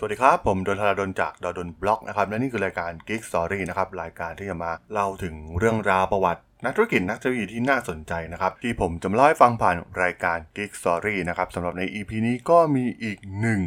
สวัสดีครับ ผมดนทราดนจากดนบล็อกนะครับและนี่คือรายการ Geek Story นะครับรายการที่จะมาเล่าถึงเรื่องราวประวัติ นักธุรกิจนักเทคโนโลยีที่น่าสนใจนะครับ ที่ผมจะมาเล่าให้ฟังผ่านรายการ Geek Story นะครับสำหรับใน EP นี้ก็มีอีกหนึ่ง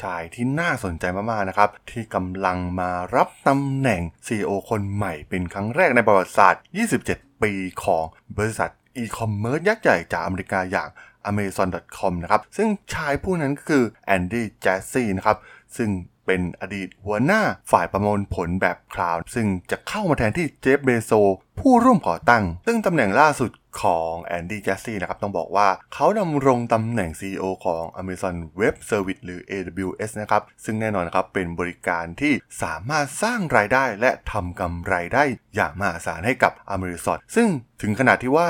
ชายที่น่าสนใจมากๆนะครับ ที่กำลังมารับตำแหน่ง CEO คนใหม่เป็นครั้งแรกในประวัติศาสตร์ 27 ปีของบริษัทอีคอมเมิร์ซยักษ์ใหญ่จากอเมริกาอย่าง Amazon.com นะครับ ซึ่งชายผู้นั้นก็คือแอนดี้แจสซี่นะครับ ซึ่งเป็นอดีตหัวหน้าฝ่ายประมวลผลแบบ cloud ซึ่งจะเข้ามาแทนที่เจฟเบโซ ผู้ร่วมก่อตั้ง ซึ่งตำแหน่งล่าสุดของแอนดี้แจสซี่นะครับ ต้องบอกว่าเขาดำรงตำแหน่ง CEO ของ Amazon Web Service หรือ AWS นะครับ ซึ่งแน่นอนนะครับเป็นบริการที่สามารถสร้างรายได้และทำกำไรได้อย่างมหาศาลให้กับ Amazon ซึ่งถึงขนาดที่ว่า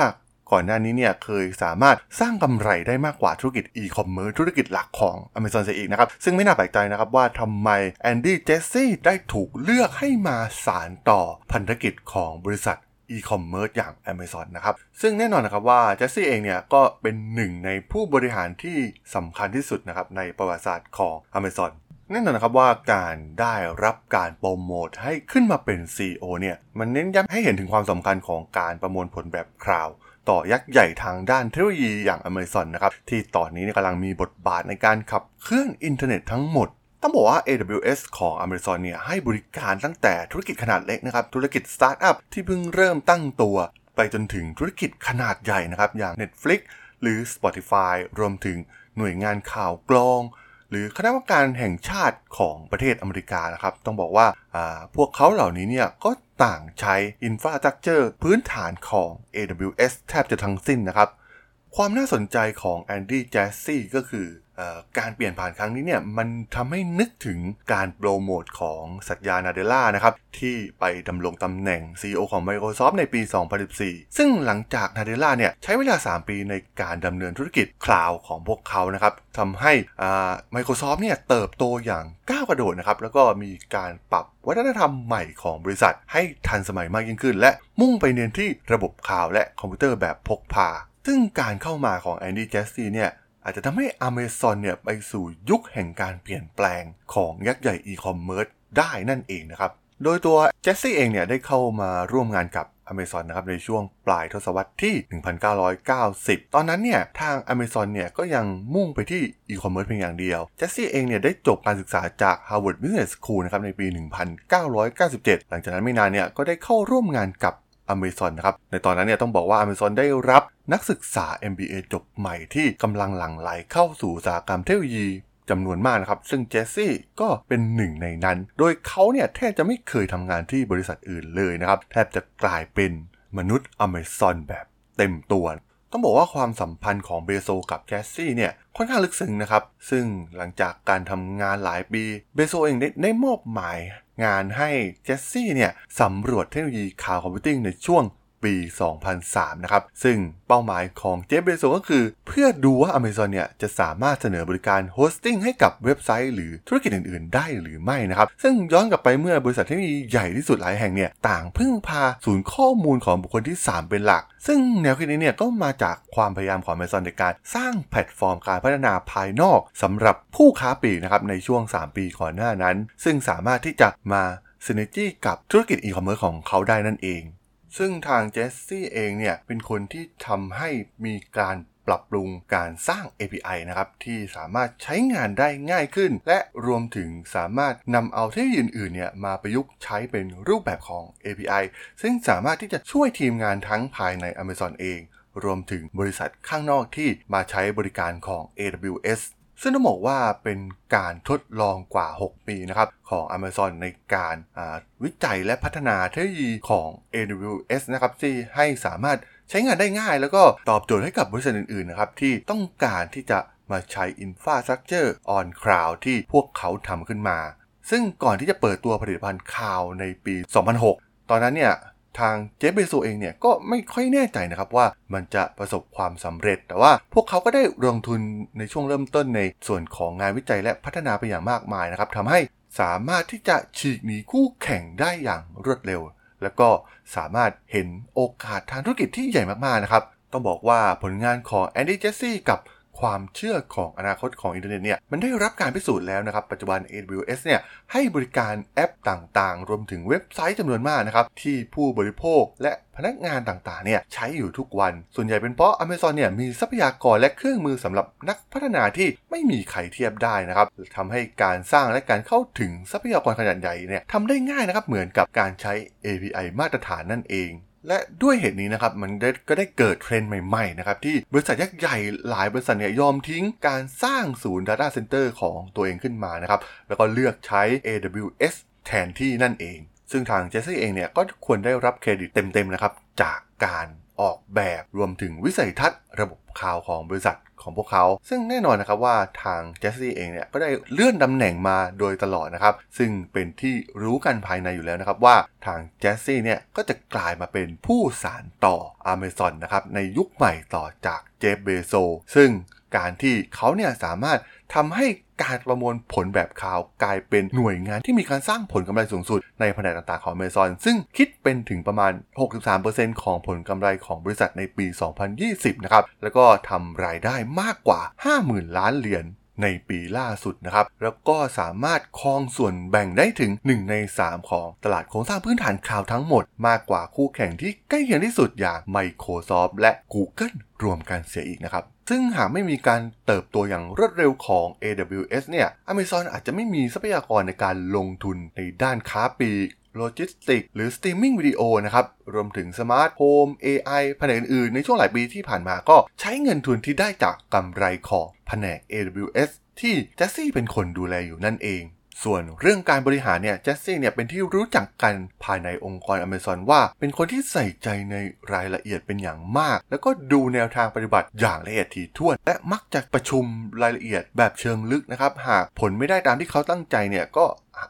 ก่อนหน้านี้เนี่ยเคยสามารถสร้างกำไรได้มากกว่าธุรกิจอีคอมเมิร์ซธุรกิจหลักของ Amazon เสียอีกนะครับ ซึ่งไม่น่าแปลกใจนะครับว่าทำไมแอนดี้แจสซี่ได้ถูกเลือกให้มาสานต่อพันธกิจของบริษัทอีคอมเมิร์ซอย่าง Amazon นะครับ ซึ่งแน่นอนนะครับว่าแจสซี่เองเนี่ยก็เป็นหนึ่งในผู้บริหารที่สำคัญที่สุดนะครับในประวัติศาสตร์ของ Amazon แน่นอนนะครับว่าการได้รับการโปรโมทให้ขึ้นมาเป็น CEO เนี่ย มันเน้นย้ำให้เห็นถึงความสำคัญของการประมวลผลแบบ cloud ต่อยักษ์ใหญ่ทางด้านเทคโนโลยีอย่าง Amazon นะครับ ที่ตอนนี้กำลังมีบทบาทในการขับเคลื่อนอินเทอร์เน็ตทั้งหมดต้องบอกว่า AWS ของ Amazon เนี่ยให้บริการตั้งแต่ธุรกิจขนาดเล็กนะครับ ธุรกิจสตาร์ทอัพที่เพิ่งเริ่มตั้งตัว ไปจนถึงธุรกิจขนาดใหญ่นะครับ อย่าง Netflix หรือ Spotify รวมถึงหน่วยงานข่าวกรอง หรือคณะกรรมการแห่งชาติของประเทศอเมริกานะครับ ต้องบอกว่าพวกเขาเหล่านี้เนี่ยก็ต่างใช้อินฟราสตรักเจอร์พื้นฐานของ AWS แทบจะทั้งสิ้นนะครับ ความน่าสนใจของแอนดี้แจสซี่ก็คืออการเปลี่ยนผ่านครั้งนี้เนี่ย มันทำให้นึกถึงการโปรโมทของสัตยานาเดล่านะครับ ที่ไปดำรงตำแหน่ง CEO ของ Microsoft ในปี 2014 ซึ่งหลังจากนาเดล่าเนี่ย ใช้เวลา 3 ปีในการดำเนินธุรกิจคลาวของพวกเขานะครับทำให้ Microsoft เนี่ยเติบโตอย่างก้าวกระโดดนะครับ แล้วก็มีการปรับวัฒนธรรมใหม่ของบริษัท ให้ทันสมัยมากยิ่งขึ้น และมุ่งไปเน้นที่ระบบ cloud และคอมพิวเตอร์แบบพกพา ซึ่งการเข้ามาของแอนดี้แจสซี่เนี่ยอาจจะทำให้ Amazon เนี่ยไปสู่ยุคแห่งการเปลี่ยนแปลงของยักษ์ใหญ่อีคอมเมิร์ซได้นั่นเองนะครับ โดยตัวแจสซี่เองเนี่ยได้เข้ามาร่วมงานกับ Amazon นะครับในช่วงปลายทศวรรษที่ 1990 ตอนนั้นเนี่ยทาง Amazon เนี่ยก็ยังมุ่งไปที่อีคอมเมิร์ซเพียงอย่างเดียวแจสซี่เองเนี่ยได้จบการศึกษาจาก Harvard Business School นะครับในปี 1997 หลังจากนั้นไม่นานเนี่ยก็ได้เข้าร่วมงานกับ Amazon นะครับ ในตอนนั้นเนี่ยต้องบอกว่า Amazon ได้รับนักศึกษา MBA จบใหม่ที่กำลังหลั่งไหลเข้าสู่อุตสาหกรรมเทคโนโลยีจำนวนมากนะครับ ซึ่งเจสซี่ก็เป็นหนึ่งในนั้น โดยเขาเนี่ยแทบจะไม่เคยทำงานที่บริษัทอื่นเลยนะครับ แทบจะกลายเป็นมนุษย์ Amazon แบบเต็มตัว ต้องบอกว่าความสัมพันธ์ของเบโซกับแจสซี่เนี่ยค่อนข้างลึกซึ้งนะครับ ซึ่งหลังจากการทำงานหลายปี เบโซเองได้ได้มอบหมาย งานให้แจสซี่เนี่ยสำรวจเทคโนโลยี cloud computing ในช่วง ปี 2003 นะครับ ซึ่งเป้าหมายของเจฟเบโซก็คือ เพื่อดูว่า Amazon เนี่ย จะสามารถเสนอบริการ hosting ให้กับเว็บไซต์หรือธุรกิจอื่น ๆ ได้หรือไม่นะครับ ซึ่งย้อนกลับไปเมื่อบริษัทที่มีใหญ่ที่สุดหลายแห่งเนี่ย ต่างพึ่งพาศูนย์ข้อมูลของบุคคลที่ 3 เป็นหลัก ซึ่งแนวคิดนี้เนี่ยก็มาจากความพยายามของ Amazon ในการสร้างแพลตฟอร์มการพัฒนาภายนอกสำหรับผู้ค้าปลีกนะครับในช่วง 3 ปีก่อนหน้านั้น ซึ่งสามารถที่จะมา synergy กับธุรกิจอีคอมเมิร์ซของเขาได้นั่นเอง ซึ่งทางแจสซี่เองเนี่ยเป็นคนที่ทำให้มีการปรับปรุงการสร้าง API นะครับที่สามารถใช้งานได้ง่ายขึ้น และรวมถึงสามารถนำเอาเทคโนโลยีอื่นๆเนี่ยมาประยุกต์ใช้เป็นรูปแบบของ API ซึ่งสามารถที่จะช่วยทีมงานทั้งภายใน Amazon เอง รวมถึงบริษัทข้างนอกที่มาใช้บริการของ AWS ซึ่งต้องบอกว่าเป็นการทดลองกว่า 6 ปีนะครับของ Amazon ในการวิจัยและพัฒนาเทคโนโลยีของ AWS นะครับที่ให้สามารถใช้งานได้ง่าย แล้วก็ตอบโจทย์ให้กับบริษัทอื่นๆนะครับที่ต้องการที่จะมาใช้ Infrastructure on Cloud ที่พวกเขาทำขึ้นมา ซึ่งก่อนที่จะเปิดตัวผลิตภัณฑ์คลาวในปี 2006 ตอนนั้นเนี่ย ทางเจฟเบโซเองเนี่ยก็ไม่ค่อยแน่ใจนะครับว่ามันจะประสบความสำเร็จ แต่ว่าพวกเขาก็ได้ลงทุนในช่วงเริ่มต้นในส่วนของงานวิจัยและพัฒนาไปอย่างมากมายนะครับทำให้สามารถที่จะฉีกหนีคู่แข่งได้อย่างรวดเร็ว แล้วก็สามารถเห็นโอกาสทางธุรกิจที่ใหญ่มากๆนะครับ ต้องบอกว่าผลงานของแอนดี้แจสซี่กับ ความเชื่อของอนาคตของอินเทอร์เน็ตเนี่ยมันได้รับการพิสูจน์แล้วนะครับ ปัจจุบัน AWS เนี่ยให้บริการแอปต่างๆ รวมถึงเว็บไซต์จำนวนมากนะครับ ที่ผู้บริโภคและพนักงานต่างๆ เนี่ยใช้อยู่ทุกวัน ส่วนใหญ่เป็นเพราะ Amazon เนี่ยมีทรัพยากรและเครื่องมือสำหรับนักพัฒนาที่ไม่มีใครเทียบได้นะครับทำให้การสร้างและการเข้าถึงทรัพยากรขนาดใหญ่เนี่ยทำได้ง่ายนะครับเหมือนกับการใช้ API มาตรฐานนั่นเอง และด้วยเหตุนี้นะครับมันก็ได้เกิดเทรนด์ใหม่ๆนะครับที่บริษัทยักษ์ใหญ่หลายบริษัทเนี่ยยอมทิ้งการสร้างศูนย์ Data Center ของตัวเองขึ้นมานะครับแล้วก็เลือกใช้ AWS แทนที่นั่นเอง ซึ่งทางแจสซี่เองเนี่ยก็ควรได้รับเครดิตเต็มๆนะครับจากการออกแบบรวมถึงวิสัยทัศน์ระบบข่าวของบริษัท ของพวกเขา ซึ่งแน่นอนนะครับว่าทางแจสซี่เองเนี่ยก็ได้เลื่อนตำแหน่งมาโดยตลอดนะครับ ซึ่งเป็นที่รู้กันภายในอยู่แล้วนะครับว่าทางแจสซี่เนี่ยก็จะกลายมาเป็นผู้สานต่อ Amazon นะครับในยุคใหม่ต่อจากเจฟเบโซซึ่งการที่เขาเนี่ยสามารถ ทำให้การประมวลผลแบบข่าวกลายเป็นหน่วยงานที่มีการสร้างผลกำไรสูงสุดในแผนกต่างๆของ Amazon ซึ่งคิดเป็นถึงประมาณ 63%ของผลกำไรของบริษัทในปี 2020 นะครับ แล้วก็ทำรายได้มากกว่า 50,000 ล้านเหรียญ ในปีล่าสุดนะครับ แล้วก็สามารถครองส่วนแบ่งได้ถึง 1 ใน 3 ของตลาดโครงสร้างพื้นฐานข่าวทั้งหมด มากกว่าคู่แข่งที่ใกล้เคียงที่สุดอย่าง Microsoft และ Google รวมกันเสียอีกนะครับซึ่งหากไม่มีการเติบโตอย่างรวดเร็วของ AWS เนี่ย Amazon อาจจะไม่มีทรัพยากรในการลงทุนในด้านค้าปลีก โลจิสติกส์หรือสตรีมมิ่งวิดีโอนะครับ รวมถึงสมาร์ทโฮม AI แผนกอื่นๆ ในช่วงหลายปีที่ผ่านมาก็ใช้เงินทุนที่ได้จากกำไรของแผนก AWS ที่แจสซี่เป็นคนดูแลอยู่นั่นเอง ส่วนเรื่องการบริหารเนี่ยแจสซี่เนี่ยเป็นที่รู้จักกันภายในองค์กร Amazon ว่า เป็นคนที่ใส่ใจในรายละเอียดเป็นอย่างมาก แล้วก็ดูแนวทางปฏิบัติอย่างละเอียดถี่ถ้วน และมักจะประชุมรายละเอียดแบบเชิงลึกนะครับ หากผลไม่ได้ตามที่เขาตั้งใจเนี่ยก็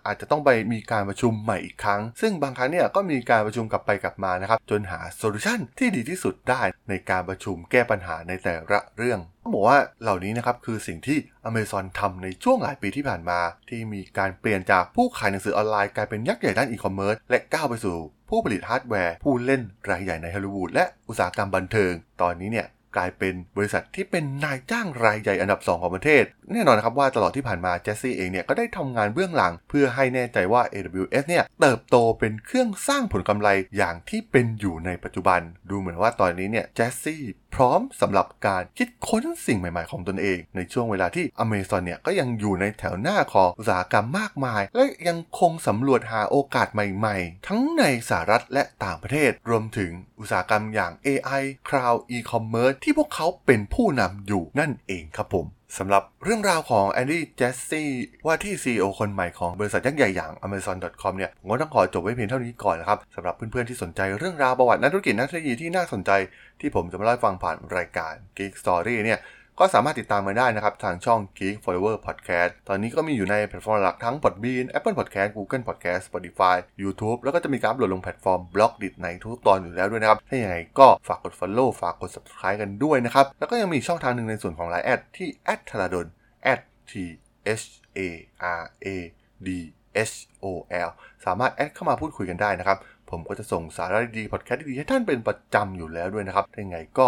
อาจจะต้องไปมีการประชุมใหม่อีกครั้ง ซึ่งบางครั้งเนี่ยก็มีการประชุมกลับไปกลับมานะครับ จนหาโซลูชันที่ดีที่สุดได้ในการประชุมแก้ปัญหาในแต่ละเรื่องต้องบอกว่าเหล่านี้นะครับคือสิ่งที่ Amazon ทำในช่วงหลายปีที่ผ่านมา ที่มีการเปลี่ยนจากผู้ขายหนังสือออนไลน์กลายเป็นยักษ์ใหญ่ด้านอีคอมเมิร์ซและก้าวไปสู่ผู้ผลิตฮาร์ดแวร์ ผู้เล่นรายใหญ่ในฮอลลีวูดและอุตสาหกรรมบันเทิง ตอนนี้เนี่ย กลายเป็นบริษัทที่เป็นนายจ้างรายใหญ่อันดับ 2 ของประเทศ แน่นอนนะครับว่าตลอดที่ผ่านมาเจสซี่เองเนี่ยก็ได้ทำงานเบื้องหลัง เพื่อให้แน่ใจว่า AWS เนี่ยเติบโตเป็นเครื่องสร้างผลกำไรอย่างที่เป็นอยู่ในปัจจุบัน ดูเหมือนว่าตอนนี้เนี่ยเจสซี่พร้อมสำหรับการคิดค้นสิ่งใหม่ๆของตนเอง ในช่วงเวลาที่อเมซอนเนี่ยก็ยังอยู่ในแถวหน้าของอุตสาหกรรมมากมาย และยังคงสำรวจหาโอกาสใหม่ๆ ทั้งในสหรัฐและต่างประเทศ รวมถึงอุตสาหกรรมอย่าง AI Cloud E-commerce ที่พวกเขาเป็นผู้นำอยู่นั่นเองครับผม สำหรับเรื่องราวของแอนดี้เจสซี่ว่าที่ CEO คนใหม่ของบริษัทยักษ์ใหญ่อย่าง Amazon.com เนี่ยผมก็ต้องขอจบไว้เพียงเท่านี้ก่อนนะครับสำหรับเพื่อนๆที่สนใจเรื่องราวประวัตินักธุรกิจนักเทคโนโลยีที่น่าสนใจ ที่ผมจะมาเล่าฟังผ่านรายการ Geek Story เนี่ย ก็สามารถติดตามมาได้นะครับ ทางช่อง Geek Forever Podcast ตอนนี้ก็มีอยู่ในแพลตฟอร์มหลักทั้ง Podbean Apple Podcast Google Podcast Spotify YouTube แล้วก็จะมีการโหลดลงแพลตฟอร์ม Blockdit ในทุกตอนอยู่แล้วด้วยนะครับ ถ้าอย่างไรก็ฝากกด Follow ฝากกด Subscribe กันด้วยนะครับ แล้วก็ยังมีช่องทางหนึ่งในส่วนของ Line add ที่ t h a r a d o n t h a r a d h o l สามารถ add เข้ามาพูดคุยกันได้นะครับผมก็จะส่งสาระดีๆพอดแคสต์ดีๆให้ท่านเป็นประจำอยู่แล้วด้วยนะครับถ้าอย่างไรก็